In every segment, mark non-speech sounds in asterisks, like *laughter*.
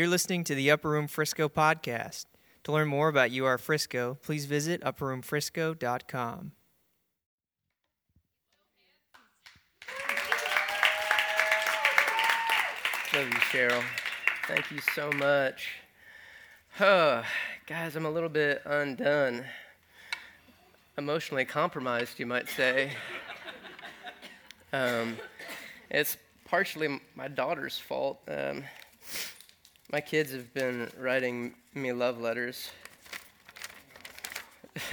You're listening to the Upper Room Frisco podcast. To learn more about UR Frisco, please visit upperroomfrisco.com. Love you, Cheryl. Thank you so much. Oh, guys, I'm a little bit undone. Emotionally compromised, you might say. Um, it's partially my daughter's fault. Um, my kids have been writing me love letters. *laughs*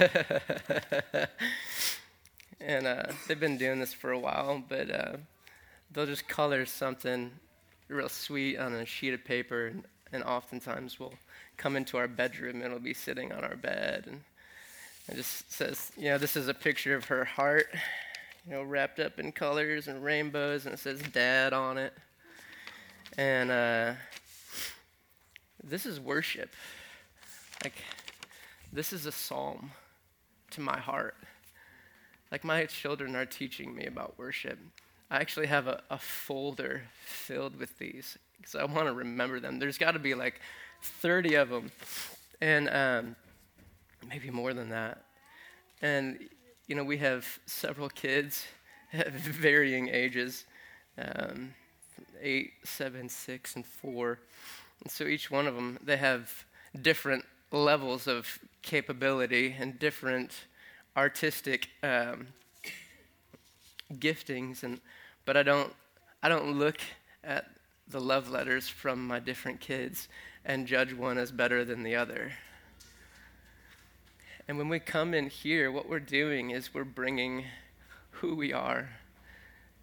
and uh, they've been doing this for a while, but uh, they'll just color something real sweet on a sheet of paper, and, and oftentimes we'll come into our bedroom and it'll be sitting on our bed, and it just says, you know, this is a picture of her heart, you know, wrapped up in colors and rainbows, and it says "Dad" on it, and uh, this is worship. Like, this is a psalm to my heart. Like, my children are teaching me about worship. I actually have a, a folder filled with these because I want to remember them. There's got to be like 30 of them, and um, maybe more than that. And, you know, we have several kids at *laughs* varying ages um, eight, seven, six, and four. And so each one of them, they have different levels of capability and different artistic um, giftings. And but I don't I don't look at the love letters from my different kids and judge one as better than the other. And when we come in here, what we're doing is we're bringing who we are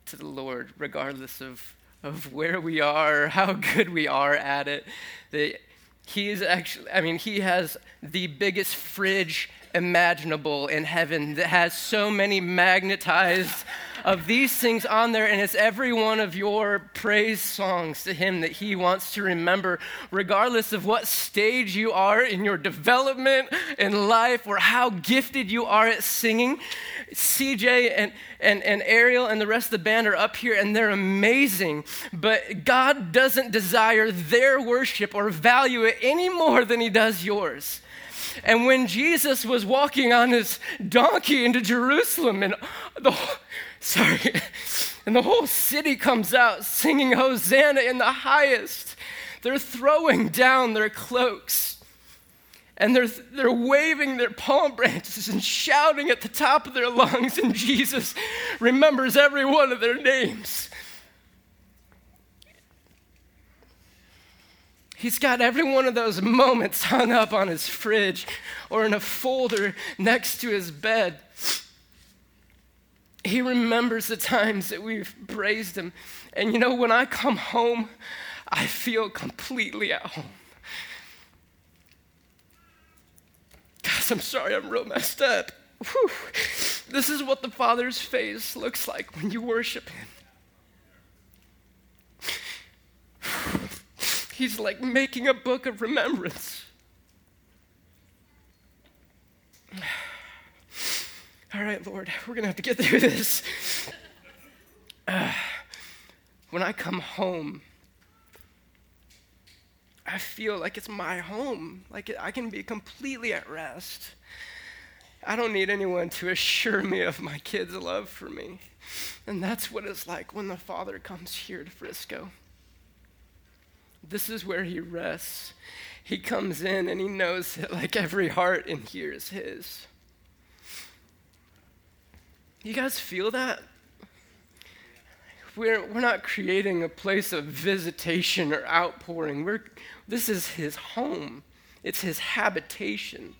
to the Lord, regardless of of where we are, how *laughs* good we are at it. The, he is actually, I mean, he has the biggest fridge imaginable in heaven that has so many magnetized of these things on there, and it's every one of your praise songs to Him that He wants to remember, regardless of what stage you are in your development in life or how gifted you are at singing. CJ and, and, and Ariel and the rest of the band are up here, and they're amazing, but God doesn't desire their worship or value it any more than He does yours. And when Jesus was walking on his donkey into Jerusalem, and the *laughs* sorry, and the whole city comes out singing Hosanna in the highest, they're throwing down their cloaks. And they're, they're waving their palm branches and shouting at the top of their lungs, and *laughs* Jesus remembers every one of their names. He's got every one of those moments hung up on his fridge or in a folder next to his bed. He remembers the times that we've praised him. And you know, when I come home, I feel completely at home. Guys, I'm sorry, I'm real messed up. Whew. This is what the Father's face looks like when you worship him. He's like making a book of remembrance. *sighs* All right, Lord, we're going to have to get through this. Uh, *sighs* when I come home, I feel like it's my home, like I can be completely at rest. I don't need anyone to assure me of my kids' love for me. And that's what it's like when the Father comes here to Frisco. This is where he rests. He comes in and he knows that, like every heart in here is his. You guys feel that? We're, we're not creating a place of visitation or outpouring. We're, this is his home, it's his habitation.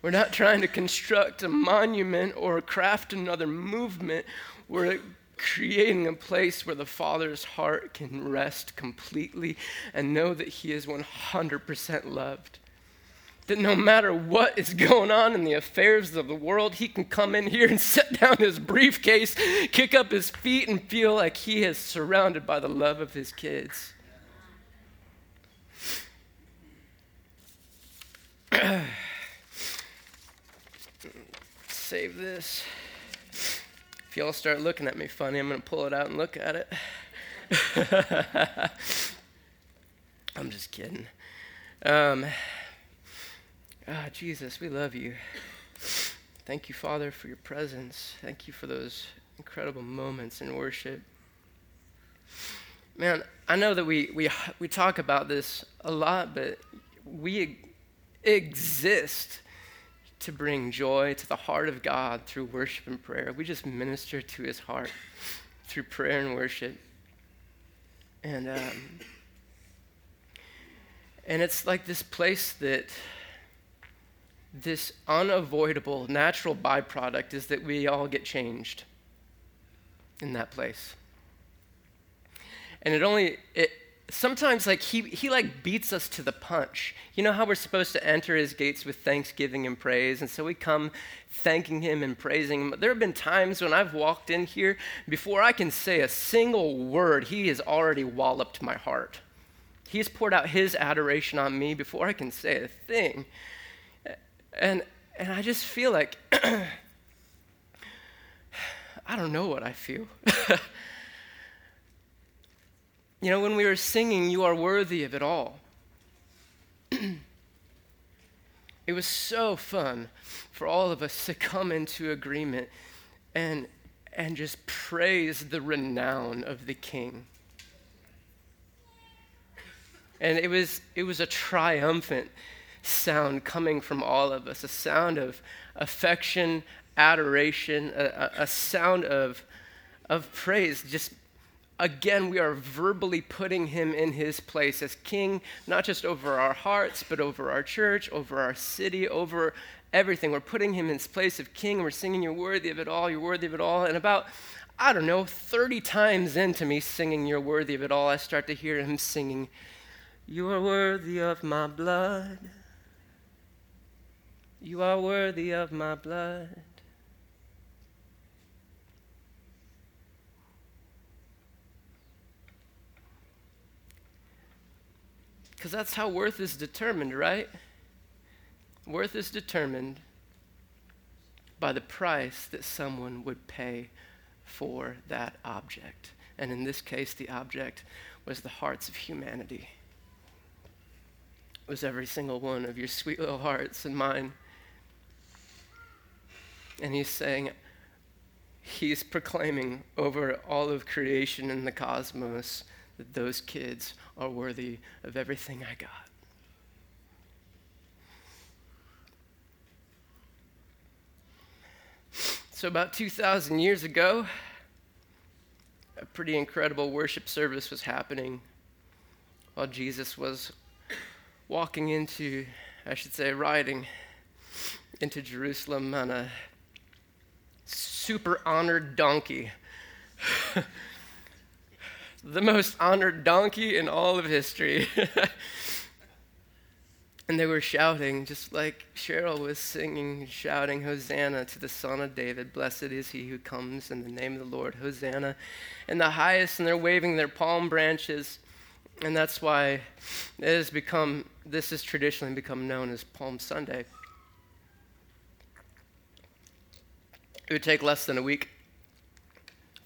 We're not trying to construct a monument or craft another movement. We're creating a place where the Father's heart can rest completely and know that He is 100% loved. That no matter what is going on in the affairs of the world, He can come in here and *laughs* set down His briefcase, kick up His feet, and feel like He is surrounded by the love of His kids. *clears throat* Save this. If y'all start looking at me funny, I'm going to pull it out and look at it. *laughs* I'm just kidding. Um, ah, Jesus, we love you. Thank you, Father, for your presence. Thank you for those incredible moments in worship. Man, I know that we, we, we talk about this a lot, but we exist to bring joy to the heart of God through worship and prayer. We just minister to his heart through prayer and worship. And, um, and it's like this place that this unavoidable natural byproduct is that we all get changed in that place. And it only, it, sometimes like he, he like beats us to the punch. You know how we're supposed to enter his gates with thanksgiving and praise? And so we come thanking him and praising him. There have been times when i've walked in here before i can say a single word he has already walloped my heart. He's poured out his adoration on me before i can say a thing. And and i just feel like *clears throat* i don't know what i feel *laughs* You know, when we were singing, You Are Worthy of It All, *clears throat* it was so fun for all of us to come into agreement and, and just praise the renown of the King. And it was, it was a triumphant sound coming from all of us a sound of affection, adoration, a, a, a sound of, of praise, just again, we are verbally putting him in his place as king, not just over our hearts, but over our church, over our city, over everything. We're putting him in his place of king. We're singing, You're worthy of it all, you're worthy of it all. And about, I don't know, 30 times into me singing, You're worthy of it all, I start to hear him singing, You are worthy of my blood. You are worthy of my blood. Because that's how worth is determined, right? Worth is determined by the price that someone would pay for that object. And in this case, the object was the hearts of humanity. It was every single one of your sweet little hearts and mine. And he's saying, he's proclaiming over all of creation and the cosmos that those kids are worthy of everything I got. So, about 2,000 years ago, a pretty incredible worship service was happening while Jesus was walking into, I should say, riding into Jerusalem on a super honored donkey. *laughs* the most honored donkey in all of history. *laughs* and they were shouting, just like Cheryl was singing, shouting, Hosanna to the Son of David. Blessed is he who comes in the name of the Lord. Hosanna. in the highest, and they're waving their palm branches. And that's why it has become, this has traditionally become known as Palm Sunday. It would take less than a week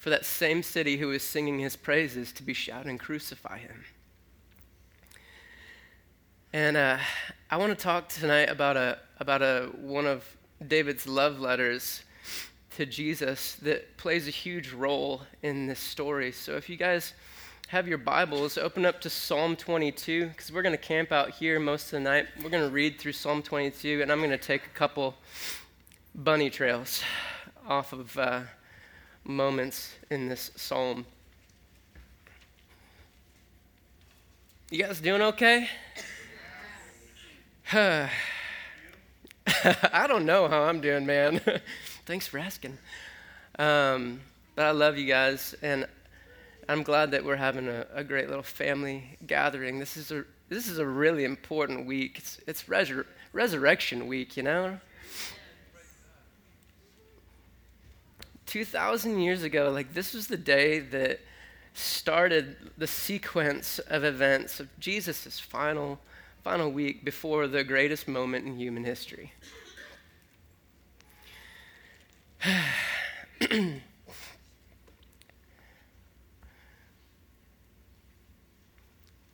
for that same city who is singing his praises to be shouting, Crucify him. And uh, I want to talk tonight about, a, about a, one of David's love letters to Jesus that plays a huge role in this story. So if you guys have your Bibles, open up to Psalm 22, because we're going to camp out here most of the night. We're going to read through Psalm 22, and I'm going to take a couple bunny trails off of. Uh, moments in this psalm. You guys doing okay? *sighs* I don't know how I'm doing, man. *laughs* Thanks for asking. Um, but I love you guys, and I'm glad that we're having a, a, great little family gathering. This is a this is a really important week. It's, it's resur- resurrection week, you know. 2,000 years ago, like this was the day that started the sequence of events of Jesus' final, final week before the greatest moment in human history. *sighs*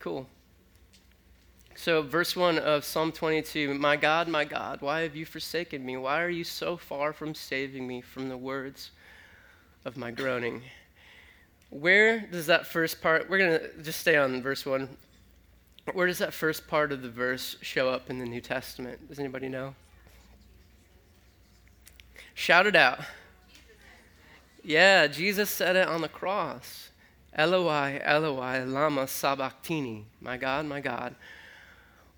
cool. So, verse 1 of Psalm 22 My God, my God, why have you forsaken me? Why are you so far from saving me from the words of my groaning? Where does that first part, we're going to just stay on verse 1. Where does that first part of the verse show up in the New Testament? Does anybody know? Shout it out. Yeah, Jesus said it on the cross. Eloi, Eloi, lama sabachthani. My God, my God,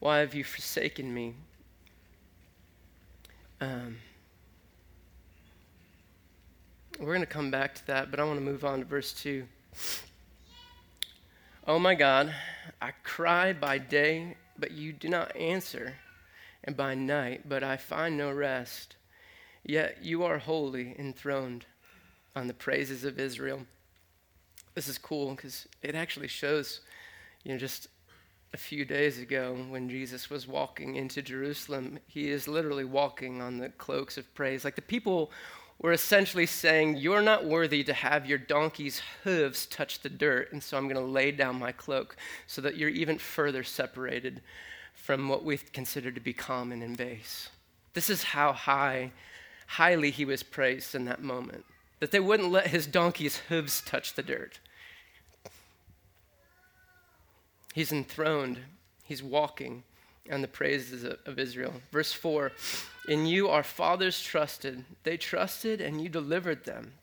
why have you forsaken me? Um, we're going to come back to that, but I want to move on to verse 2. Oh my God, I cry by day, but you do not answer, and by night, but I find no rest. Yet you are holy, enthroned on the praises of Israel. This is cool because it actually shows, you know, just a few days ago when Jesus was walking into Jerusalem, he is literally walking on the cloaks of praise. Like the people were essentially saying, You're not worthy to have your donkey's hooves touch the dirt, and so I'm going to lay down my cloak so that you're even further separated from what we consider to be common and base. This is how high highly he was praised in that moment, that they wouldn't let his donkey's hooves touch the dirt. He's enthroned, he's walking on the praises of Israel. Verse 4 In you our fathers trusted, they trusted and you delivered them.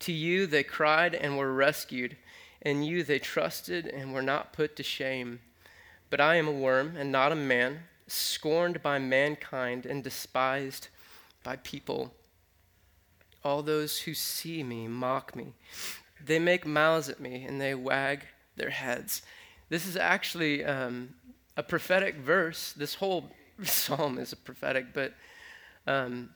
To you they cried and were rescued. In you they trusted and were not put to shame. But I am a worm and not a man, scorned by mankind and despised by people. All those who see me mock me. They make mouths at me and they wag their heads. This is actually um, a prophetic verse. This whole *laughs* psalm is a prophetic, but um,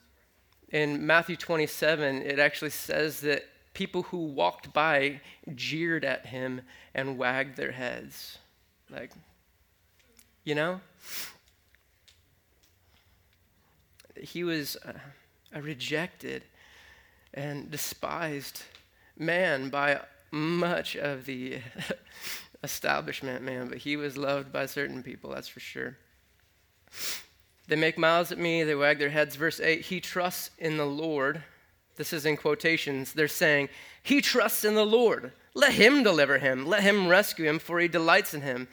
in Matthew 27, it actually says that people who walked by jeered at him and wagged their heads. Like, you know? he was a, a rejected and despised man by much of the *laughs* establishment, man, but he was loved by certain people, that's for sure. They make mouths at me, they wag their heads. Verse 8, he trusts in the Lord. This is in quotations. They're saying, He trusts in the Lord. Let him deliver him. Let him rescue him, for he delights in him.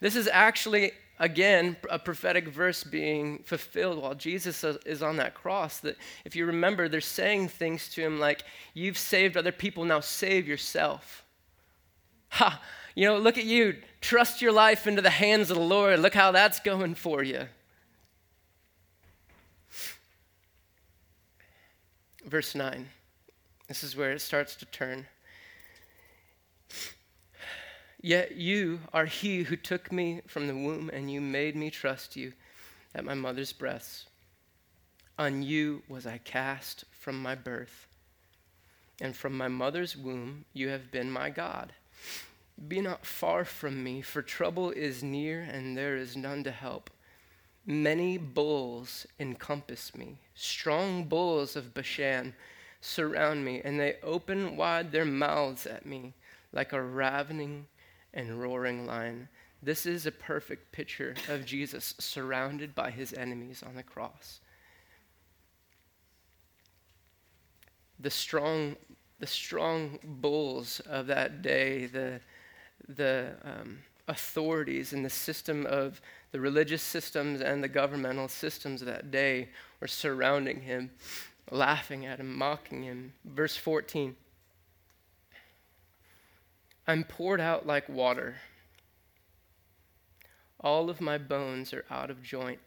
This is actually again, a prophetic verse being fulfilled while Jesus is on that cross. That if you remember, they're saying things to him like, You've saved other people, now save yourself. Ha! You know, look at you. Trust your life into the hands of the Lord. Look how that's going for you. Verse 9. This is where it starts to turn. Yet you are he who took me from the womb, and you made me trust you at my mother's breasts. On you was I cast from my birth, and from my mother's womb you have been my God. Be not far from me, for trouble is near, and there is none to help. Many bulls encompass me, strong bulls of Bashan surround me, and they open wide their mouths at me like a ravening and roaring lion. This is a perfect picture of Jesus surrounded by his enemies on the cross. The strong, the strong bulls of that day, the, the um, authorities and the system of the religious systems and the governmental systems of that day were surrounding him, laughing at him, mocking him. Verse 14 I'm poured out like water. All of my bones are out of joint.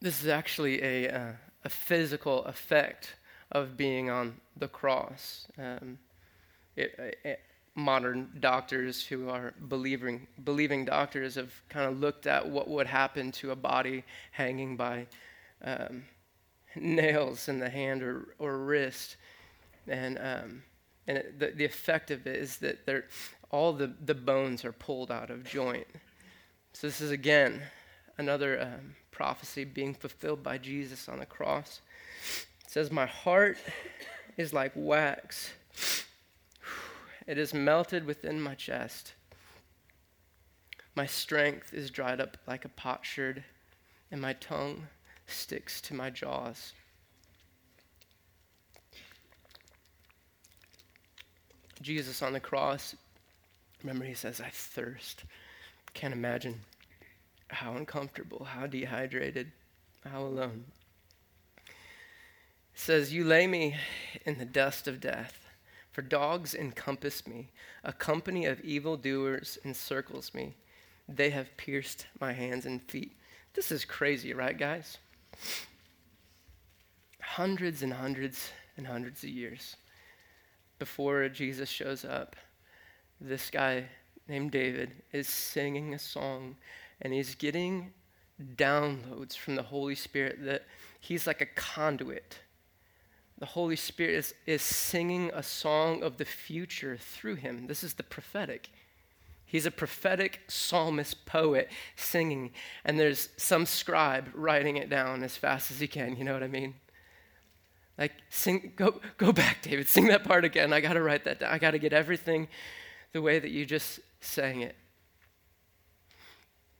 This is actually a, uh, a physical effect of being on the cross. Um, it, it, modern doctors who are believing, believing doctors have kind of looked at what would happen to a body hanging by um, nails in the hand or, or wrist. And um, and it, the, the effect of it is that all the, the bones are pulled out of joint. So, this is again another um, prophecy being fulfilled by Jesus on the cross. It says, My heart is like wax, it is melted within my chest. My strength is dried up like a potsherd, and my tongue sticks to my jaws. Jesus on the cross, remember, he says, I thirst. Can't imagine how uncomfortable, how dehydrated, how alone. Says, You lay me in the dust of death, for dogs encompass me. A company of evildoers encircles me. They have pierced my hands and feet. This is crazy, right, guys? Hundreds and hundreds and hundreds of years before Jesus shows up, this guy named David is singing a song and he's getting downloads from the Holy Spirit that he's like a conduit. The Holy Spirit is, is singing a song of the future through him. This is the prophetic. He's a prophetic psalmist poet singing, and there's some scribe writing it down as fast as he can. You know what I mean? Like, sing, go, go back, David. Sing that part again. I got to write that down. I got to get everything the way that you just sang it.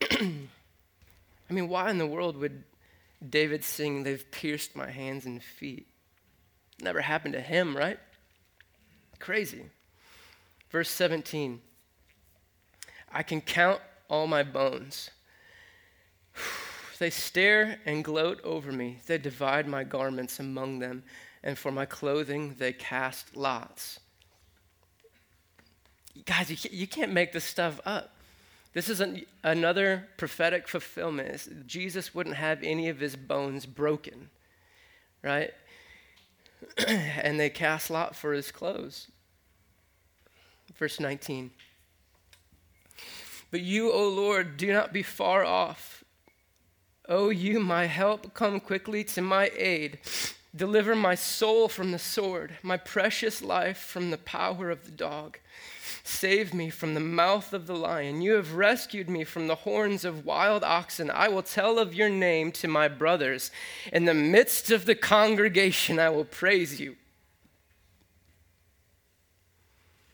*clears throat* I mean, why in the world would David sing, They've pierced my hands and feet? Never happened to him, right? Crazy. Verse 17 I can count all my bones. *sighs* They stare and gloat over me. They divide my garments among them, and for my clothing they cast lots. Guys, you can't, you can't make this stuff up. This is an, another prophetic fulfillment. Jesus wouldn't have any of his bones broken, right? *clears throat* and they cast lot for his clothes. Verse 19. But you, O Lord, do not be far off. O you, my help, come quickly to my aid. Deliver my soul from the sword, my precious life from the power of the dog. Save me from the mouth of the lion. You have rescued me from the horns of wild oxen. I will tell of your name to my brothers. In the midst of the congregation, I will praise you.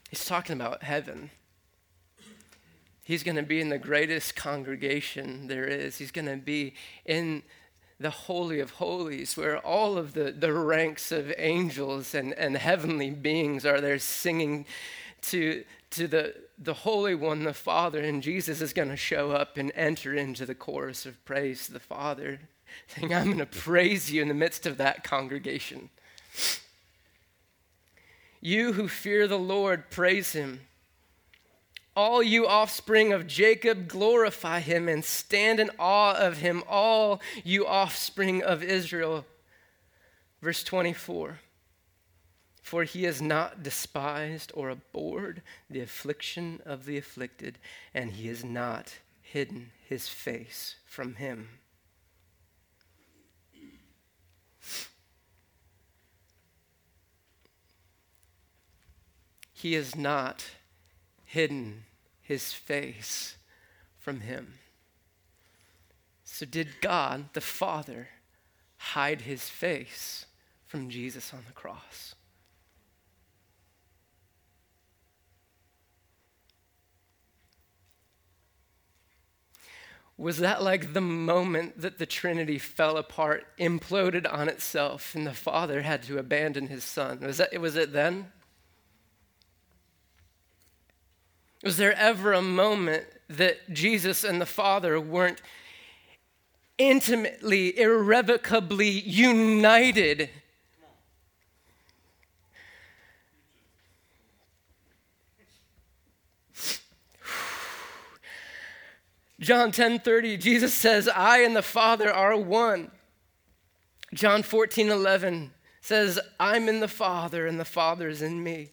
He's talking about heaven. He's going to be in the greatest congregation there is. He's going to be in the Holy of Holies, where all of the, the ranks of angels and, and heavenly beings are there singing to, to the, the Holy One, the Father. And Jesus is going to show up and enter into the chorus of praise to the Father, saying, I'm going to praise you in the midst of that congregation. You who fear the Lord, praise him. All you offspring of Jacob, glorify him and stand in awe of him, all you offspring of Israel. Verse 24 For he has not despised or abhorred the affliction of the afflicted, and he has not hidden his face from him. He is not hidden his face from him. So, did God the Father hide his face from Jesus on the cross? Was that like the moment that the Trinity fell apart, imploded on itself, and the Father had to abandon his Son? Was, that, was it then? Was there ever a moment that Jesus and the Father weren't intimately, irrevocably united? John 10:30 Jesus says I and the Father are one. John 14:11 says I'm in the Father and the Father is in me.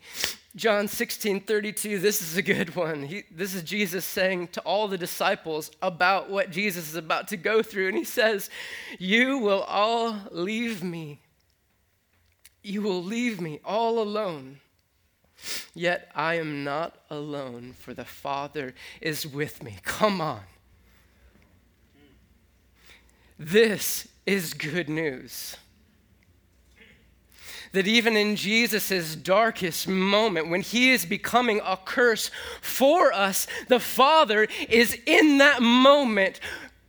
John 16, 32, this is a good one. He, this is Jesus saying to all the disciples about what Jesus is about to go through. And he says, You will all leave me. You will leave me all alone. Yet I am not alone, for the Father is with me. Come on. This is good news. That even in Jesus' darkest moment, when he is becoming a curse for us, the Father is in that moment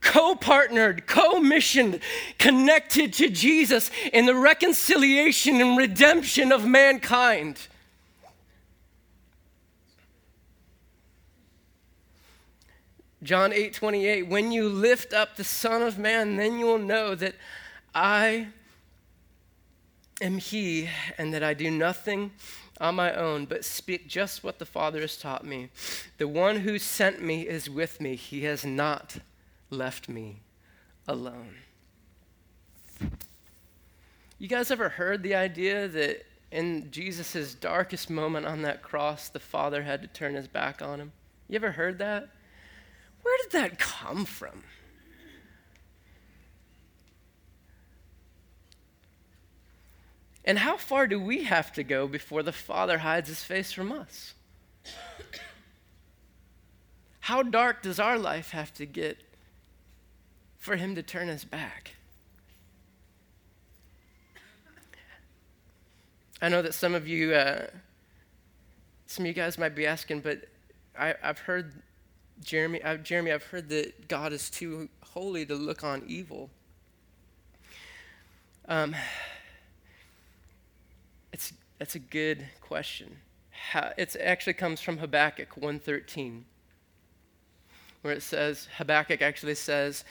co partnered, co missioned, connected to Jesus in the reconciliation and redemption of mankind. John 8 28, when you lift up the Son of Man, then you will know that I am He, and that I do nothing on my own, but speak just what the Father has taught me. The one who sent me is with me, He has not left me alone. You guys ever heard the idea that in Jesus' darkest moment on that cross, the Father had to turn his back on him? You ever heard that? Where did that come from? And how far do we have to go before the Father hides his face from us? How dark does our life have to get for him to turn us back? I know that some of you, uh, some of you guys might be asking, but I, have heard Jeremy, I've, Jeremy, I've heard that God is too holy to look on evil. Um, that's a good question. it actually comes from Habakkuk 1.13, where it says, Habakkuk actually says,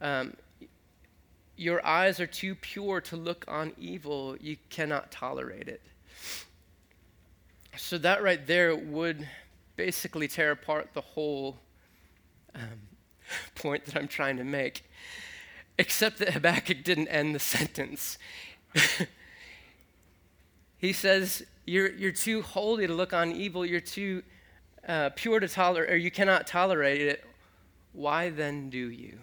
um, your eyes are too pure to look on evil. You cannot tolerate it. So that right there would basically tear apart the whole um, *laughs* point that I'm trying to make, except that Habakkuk didn't end the *laughs* sentence. *laughs* he says, you're, you're too holy to look on evil, you're too uh, pure to tolerate, or you cannot tolerate it. Why then do you?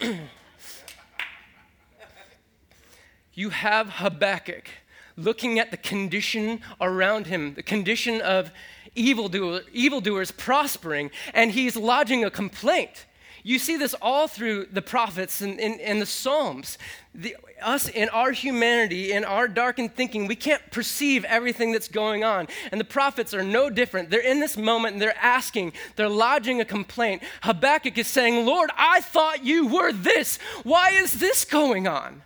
*clears throat* you have Habakkuk looking at the condition around him, the condition of evildoer, evildoers prospering, and he's lodging a complaint. You see this all through the prophets and, and, and the Psalms. The, us in our humanity, in our darkened thinking, we can't perceive everything that's going on. And the prophets are no different. They're in this moment and they're asking, they're lodging a complaint. Habakkuk is saying, Lord, I thought you were this. Why is this going on?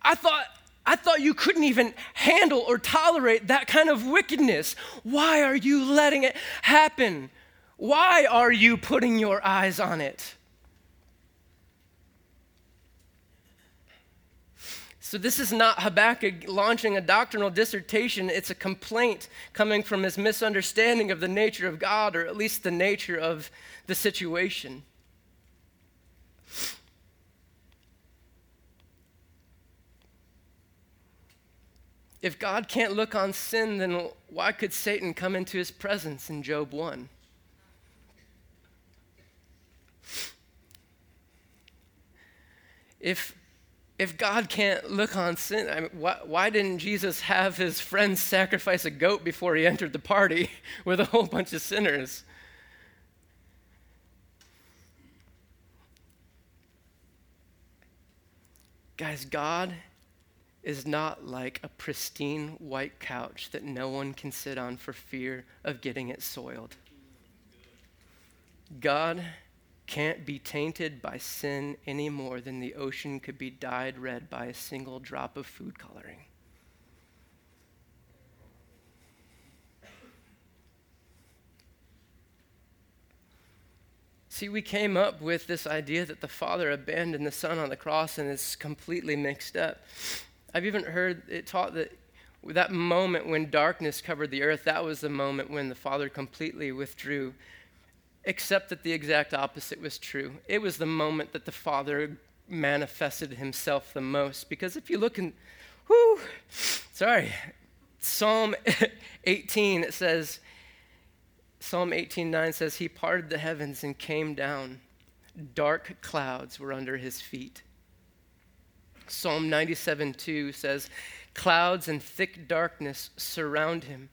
I thought I thought you couldn't even handle or tolerate that kind of wickedness. Why are you letting it happen? Why are you putting your eyes on it? So, this is not Habakkuk launching a doctrinal dissertation. It's a complaint coming from his misunderstanding of the nature of God, or at least the nature of the situation. If God can't look on sin, then why could Satan come into his presence in Job 1? If, if God can't look on sin, I mean, why, why didn't Jesus have his friends sacrifice a goat before he entered the party *laughs* with a whole bunch of sinners? Guys, God is not like a pristine white couch that no one can sit on for fear of getting it soiled. God can't be tainted by sin any more than the ocean could be dyed red by a single drop of food coloring. See, we came up with this idea that the Father abandoned the Son on the cross and it's completely mixed up. I've even heard it taught that that moment when darkness covered the earth, that was the moment when the Father completely withdrew, except that the exact opposite was true. It was the moment that the Father manifested himself the most. Because if you look in, whoo, sorry, Psalm *laughs* 18, it says, Psalm 18:9 says, He parted the heavens and came down. Dark clouds were under his feet. Psalm 97 2 says, Clouds and thick darkness surround him.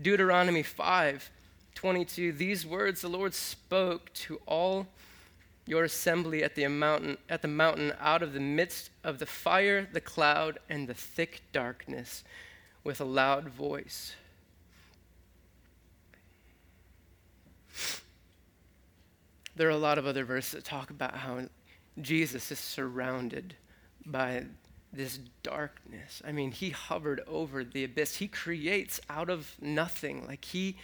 Deuteronomy 5 22, these words the Lord spoke to all your assembly at the mountain at the mountain out of the midst of the fire, the cloud, and the thick darkness with a loud voice. There are a lot of other verses that talk about how Jesus is surrounded by this darkness. I mean, he hovered over the abyss. He creates out of nothing. Like he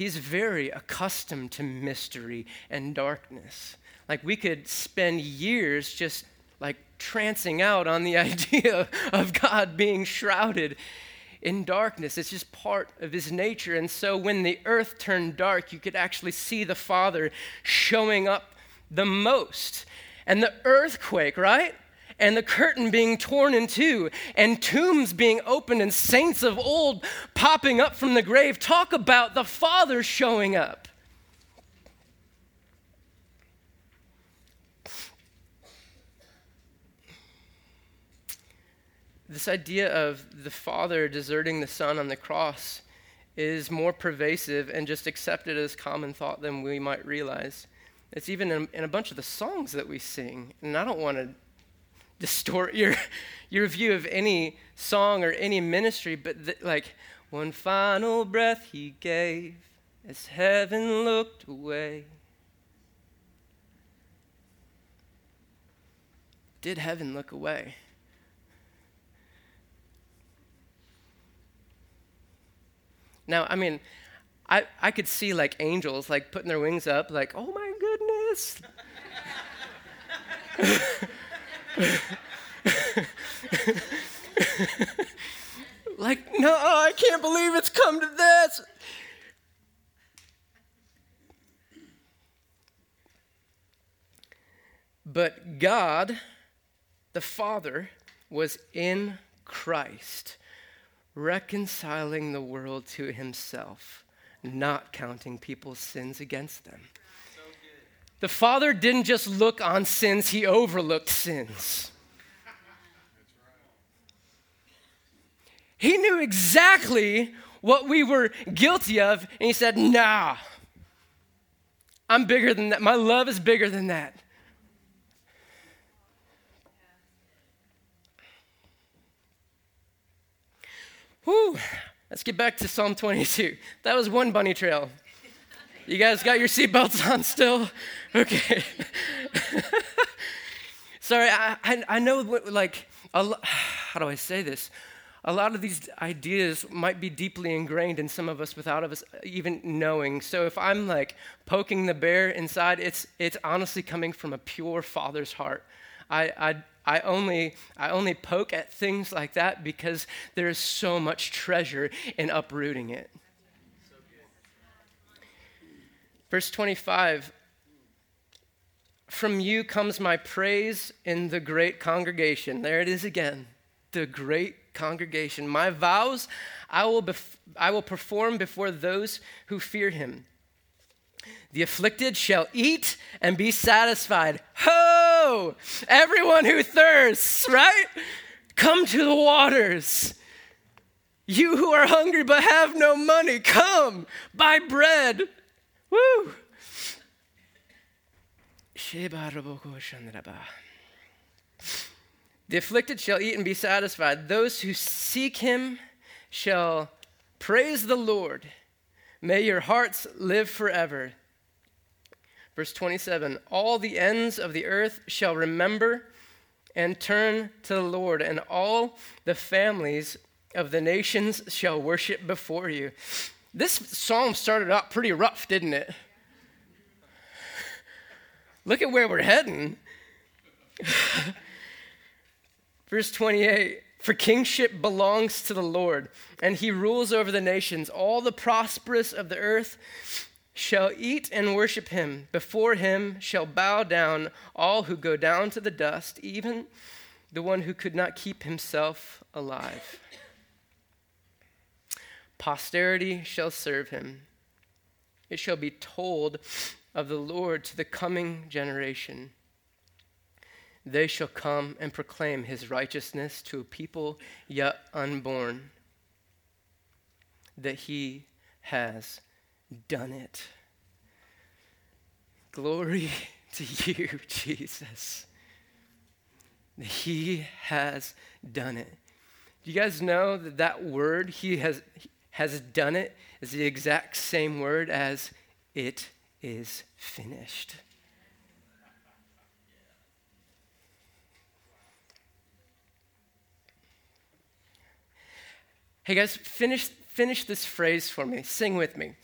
he's very accustomed to mystery and darkness. Like we could spend years just like trancing out on the *laughs* idea of God being shrouded in darkness. It's just part of his nature. And so when the earth turned dark, you could actually see the Father showing up the most. And the earthquake, right? And the curtain being torn in two, and tombs being opened, and saints of old popping up from the grave. Talk about the Father showing up. This idea of the Father deserting the Son on the cross is more pervasive and just accepted as common thought than we might realize. It's even in, in a bunch of the songs that we sing. And I don't want to distort *laughs* your, your view of any song or any ministry, but like, one final breath he gave as heaven looked away. Did heaven look away? Now, I mean, I, I could see like angels like putting their wings up, like, oh my goodness. *laughs* *laughs* like, no, I can't believe it's come to this. But God, the Father, was in Christ reconciling the world to himself, not counting people's sins against them. The Father didn't just look on sins, he overlooked sins. He knew exactly what we were guilty of, and he said, Nah, I'm bigger than that. My love is bigger than that. Whew. Let's get back to Psalm 22. That was one bunny trail. You guys got your seatbelts *laughs* on still? Okay. *laughs* Sorry, I, I, know, like, lo- *sighs* how do I say this? A lot of these ideas might be deeply ingrained in some of us without us even knowing. So if I'm like poking the bear inside, it's, it's honestly coming from a pure father's heart. I, I, I only, I only poke at things like that because there is so much treasure in uprooting it. Verse 25 From you comes my praise in the great congregation. There it is again, the great congregation. My vows I will, bef- I will perform before those who fear him. The afflicted shall eat and be satisfied. Ho! Everyone who thirsts, right? Come to the waters. You who are hungry but have no money, come, buy bread. Woo! The afflicted shall eat and be satisfied. Those who seek him shall praise the Lord. May your hearts live forever. Verse 27 All the ends of the earth shall remember and turn to the Lord, and all the families of the nations shall worship before you. This psalm started out pretty rough, didn't it? Look at where we're heading. *laughs* Verse 28 For kingship belongs to the Lord, and he rules over the nations. All the prosperous of the earth shall eat and worship him. Before him shall bow down all who go down to the dust, even the one who could not keep himself alive. Posterity shall serve him. It shall be told of the Lord to the coming generation. They shall come and proclaim his righteousness to a people yet unborn, that he has done it. Glory *laughs* to you, Jesus. He has done it. Do you guys know that that word, he has, has done it, is the exact same word as it is finished? Hey guys, finish, finish this phrase for me. Sing with me.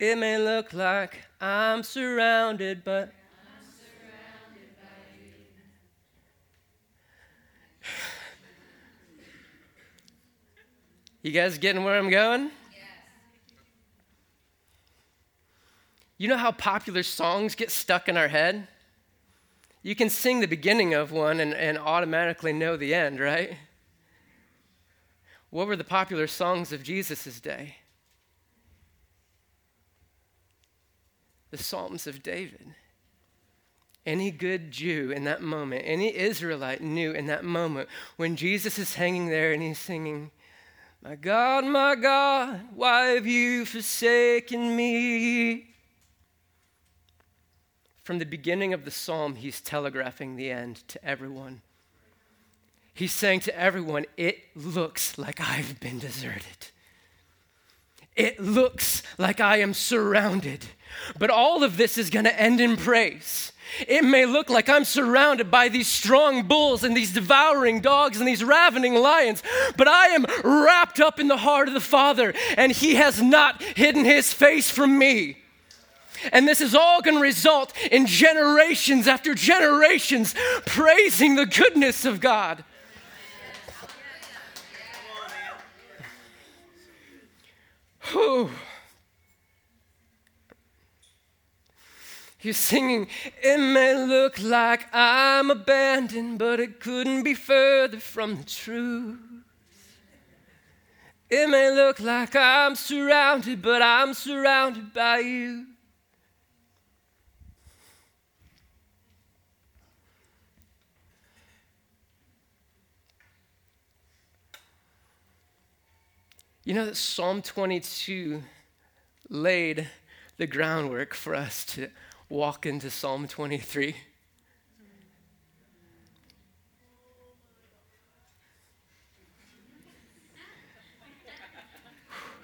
It may look like I'm surrounded, but You guys getting where I'm going? Yes. You know how popular songs get stuck in our head? You can sing the beginning of one and, and automatically know the end, right? What were the popular songs of Jesus' day? The Psalms of David. Any good Jew in that moment, any Israelite knew in that moment when Jesus is hanging there and he's singing, my God, my God, why have you forsaken me? From the beginning of the psalm, he's telegraphing the end to everyone. He's saying to everyone, It looks like I've been deserted. It looks like I am surrounded. But all of this is going to end in praise. It may look like I'm surrounded by these strong bulls and these devouring dogs and these ravening lions, but I am wrapped up in the heart of the Father, and He has not hidden His face from me. And this is all going to result in generations after generations praising the goodness of God. Whew. You're singing, it may look like I'm abandoned, but it couldn't be further from the truth. It may look like I'm surrounded, but I'm surrounded by you. You know that Psalm 22 laid the groundwork for us to walk into Psalm 23?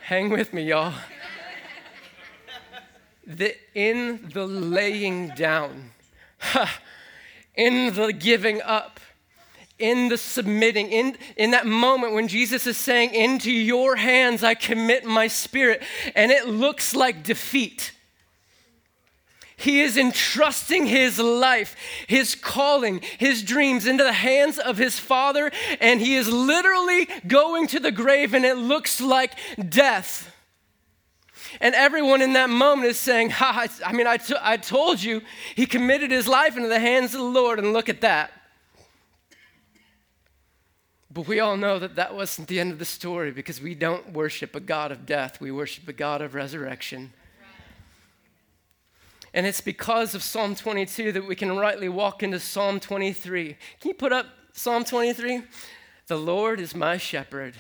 Hang with me, y'all. The, in the laying down, in the giving up, in the submitting, in, in that moment when Jesus is saying, Into your hands I commit my spirit, and it looks like defeat. He is entrusting his life, his calling, his dreams into the hands of his father, and he is literally going to the grave, and it looks like death. And everyone in that moment is saying, ha, I mean, I, t- I told you, he committed his life into the hands of the Lord, and look at that. But we all know that that wasn't the end of the story because we don't worship a God of death, we worship a God of resurrection. And it's because of Psalm 22 that we can rightly walk into Psalm 23. Can you put up Psalm 23? The Lord is my shepherd.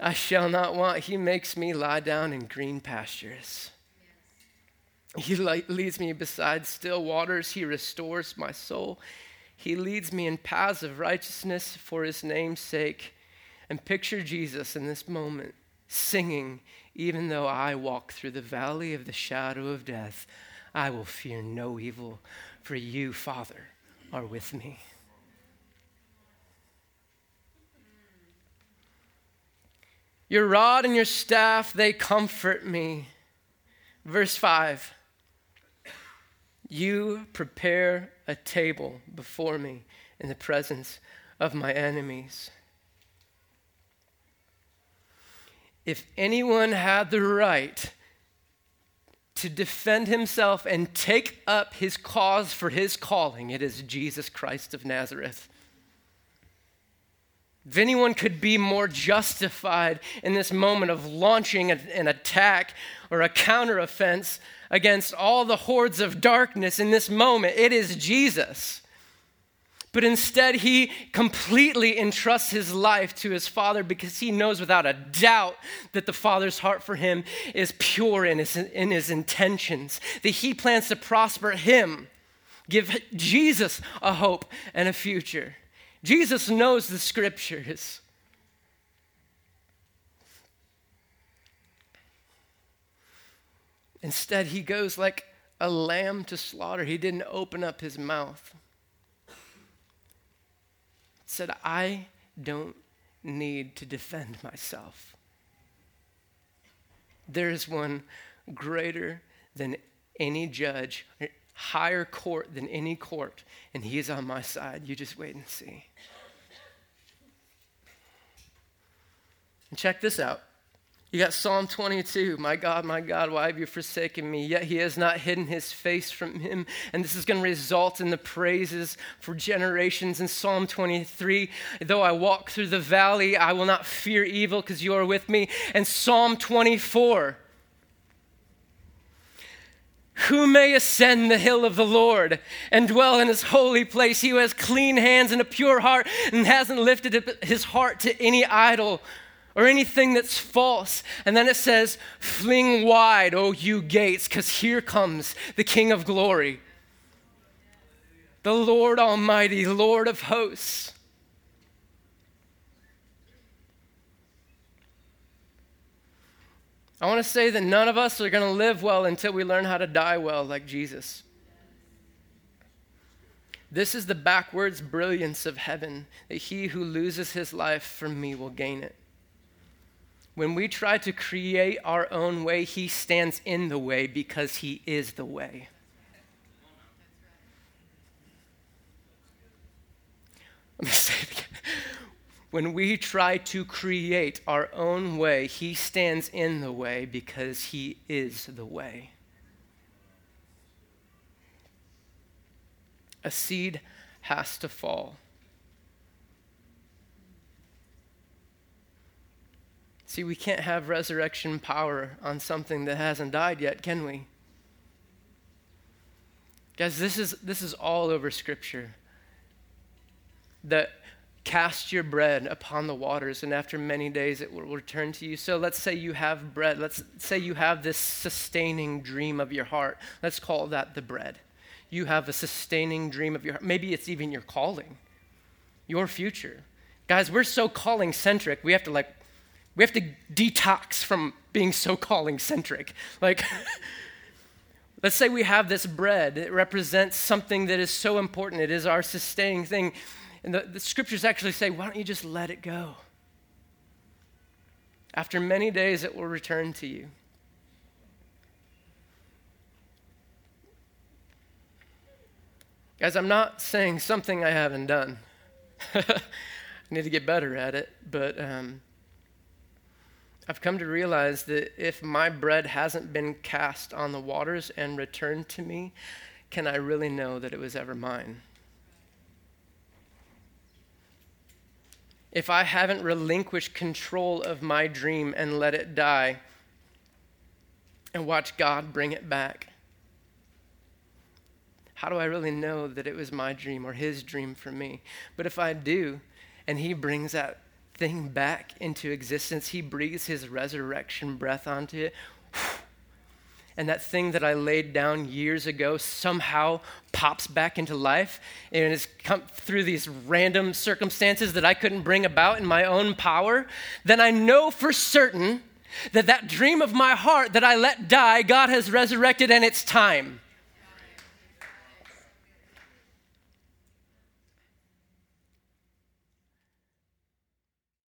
I shall not want. He makes me lie down in green pastures. He leads me beside still waters. He restores my soul. He leads me in paths of righteousness for his name's sake. And picture Jesus in this moment singing, even though I walk through the valley of the shadow of death, I will fear no evil, for you, Father, are with me. Your rod and your staff, they comfort me. Verse 5 You prepare a table before me in the presence of my enemies. If anyone had the right to defend himself and take up his cause for his calling, it is Jesus Christ of Nazareth. If anyone could be more justified in this moment of launching an attack or a counteroffense against all the hordes of darkness in this moment, it is Jesus. But instead, he completely entrusts his life to his father because he knows without a doubt that the father's heart for him is pure in his, in his intentions, that he plans to prosper him Give Jesus a hope and a future. Jesus knows the scriptures. Instead, he goes like a lamb to slaughter. He didn't open up his mouth. Said, I don't need to defend myself. There is one greater than any judge, higher court than any court, and he is on my side. You just wait and see. And check this out. You got Psalm 22. My God, my God, why have you forsaken me? Yet he has not hidden his face from him. And this is going to result in the praises for generations. In Psalm 23, though I walk through the valley, I will not fear evil because you are with me. And Psalm 24, who may ascend the hill of the Lord and dwell in his holy place? He who has clean hands and a pure heart and hasn't lifted up his heart to any idol or anything that's false. And then it says, Fling wide, O you gates, because here comes the King of glory, the Lord Almighty, Lord of hosts. I want to say that none of us are going to live well until we learn how to die well like Jesus. This is the backwards brilliance of heaven that he who loses his life for me will gain it. When we try to create our own way, He stands in the way because He is the way. Let me *laughs* say it again. When we try to create our own way, He stands in the way because He is the way. A seed has to fall. See, we can't have resurrection power on something that hasn't died yet, can we? Guys, this is, this is all over Scripture. That cast your bread upon the waters, and after many days it will return to you. So let's say you have bread. Let's say you have this sustaining dream of your heart. Let's call that the bread. You have a sustaining dream of your heart. Maybe it's even your calling, your future. Guys, we're so calling centric, we have to like we have to detox from being so calling centric. Like, *laughs* let's say we have this bread. It represents something that is so important, it is our sustaining thing. And the, the scriptures actually say, why don't you just let it go? After many days, it will return to you. Guys, I'm not saying something I haven't done. *laughs* I need to get better at it, but um, I've come to realize that if my bread hasn't been cast on the waters and returned to me, can I really know that it was ever mine? If I haven't relinquished control of my dream and let it die and watch God bring it back, how do I really know that it was my dream or his dream for me? But if I do, and he brings that thing back into existence. He breathes his resurrection breath onto it. *sighs* And that thing that I laid down years ago somehow pops back into life and has come through these random circumstances that I couldn't bring about in my own power. Then I know for certain that that dream of my heart that I let die, God has resurrected and it's time.